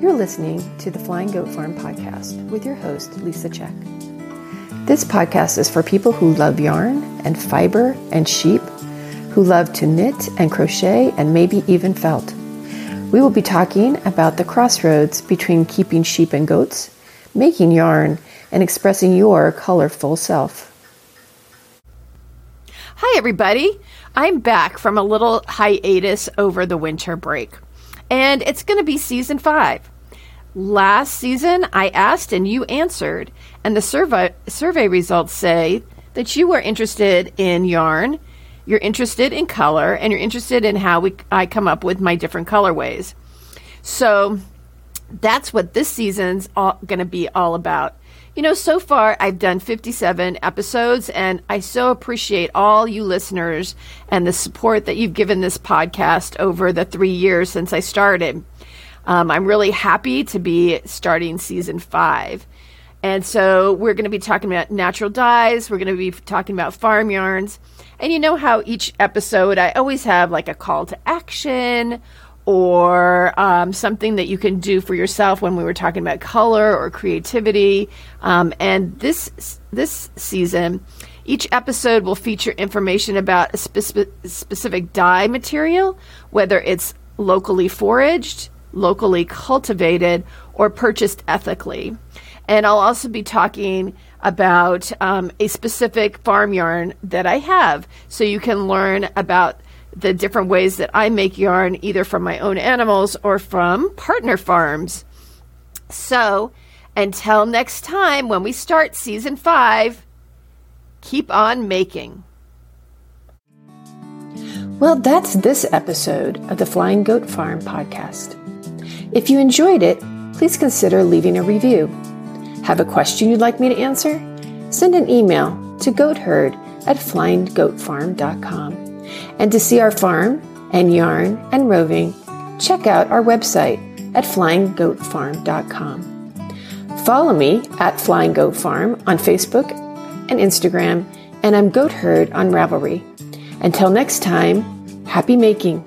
You're listening to the Flying Goat Farm podcast with your host, Lisa Check. This podcast is for people who love yarn and fiber and sheep, who love to knit and crochet and maybe even felt. We will be talking about the crossroads between keeping sheep and goats, making yarn, and expressing your colorful self. Hi, everybody. I'm back from a little hiatus over the winter break, and it's going to be season five. Last season, I asked and you answered, and the survey survey results say that you are interested in yarn, you're interested in color, and you're interested in how we I come up with my different colorways. So that's what this season's going to be all about. You know, so far I've done 57 episodes, and I so appreciate all you listeners and the support that you've given this podcast over the three years since I started. Um, I'm really happy to be starting season five. And so we're going to be talking about natural dyes. We're going to be talking about farm yarns. And you know how each episode I always have like a call to action or um, something that you can do for yourself when we were talking about color or creativity. Um, and this this season, each episode will feature information about a spe- specific dye material, whether it's locally foraged, locally cultivated, or purchased ethically. And I'll also be talking about um, a specific farm yarn that I have so you can learn about the different ways that I make yarn either from my own animals or from partner farms. So, until next time when we start season five, keep on making. Well, that's this episode of the Flying Goat Farm podcast. If you enjoyed it, please consider leaving a review. Have a question you'd like me to answer? Send an email to goatherd at flyinggoatfarm.com. And to see our farm and yarn and roving, check out our website at flyinggoatfarm.com. Follow me at Flying Goat Farm on Facebook and Instagram, and I'm Goat Herd on Ravelry. Until next time, happy making.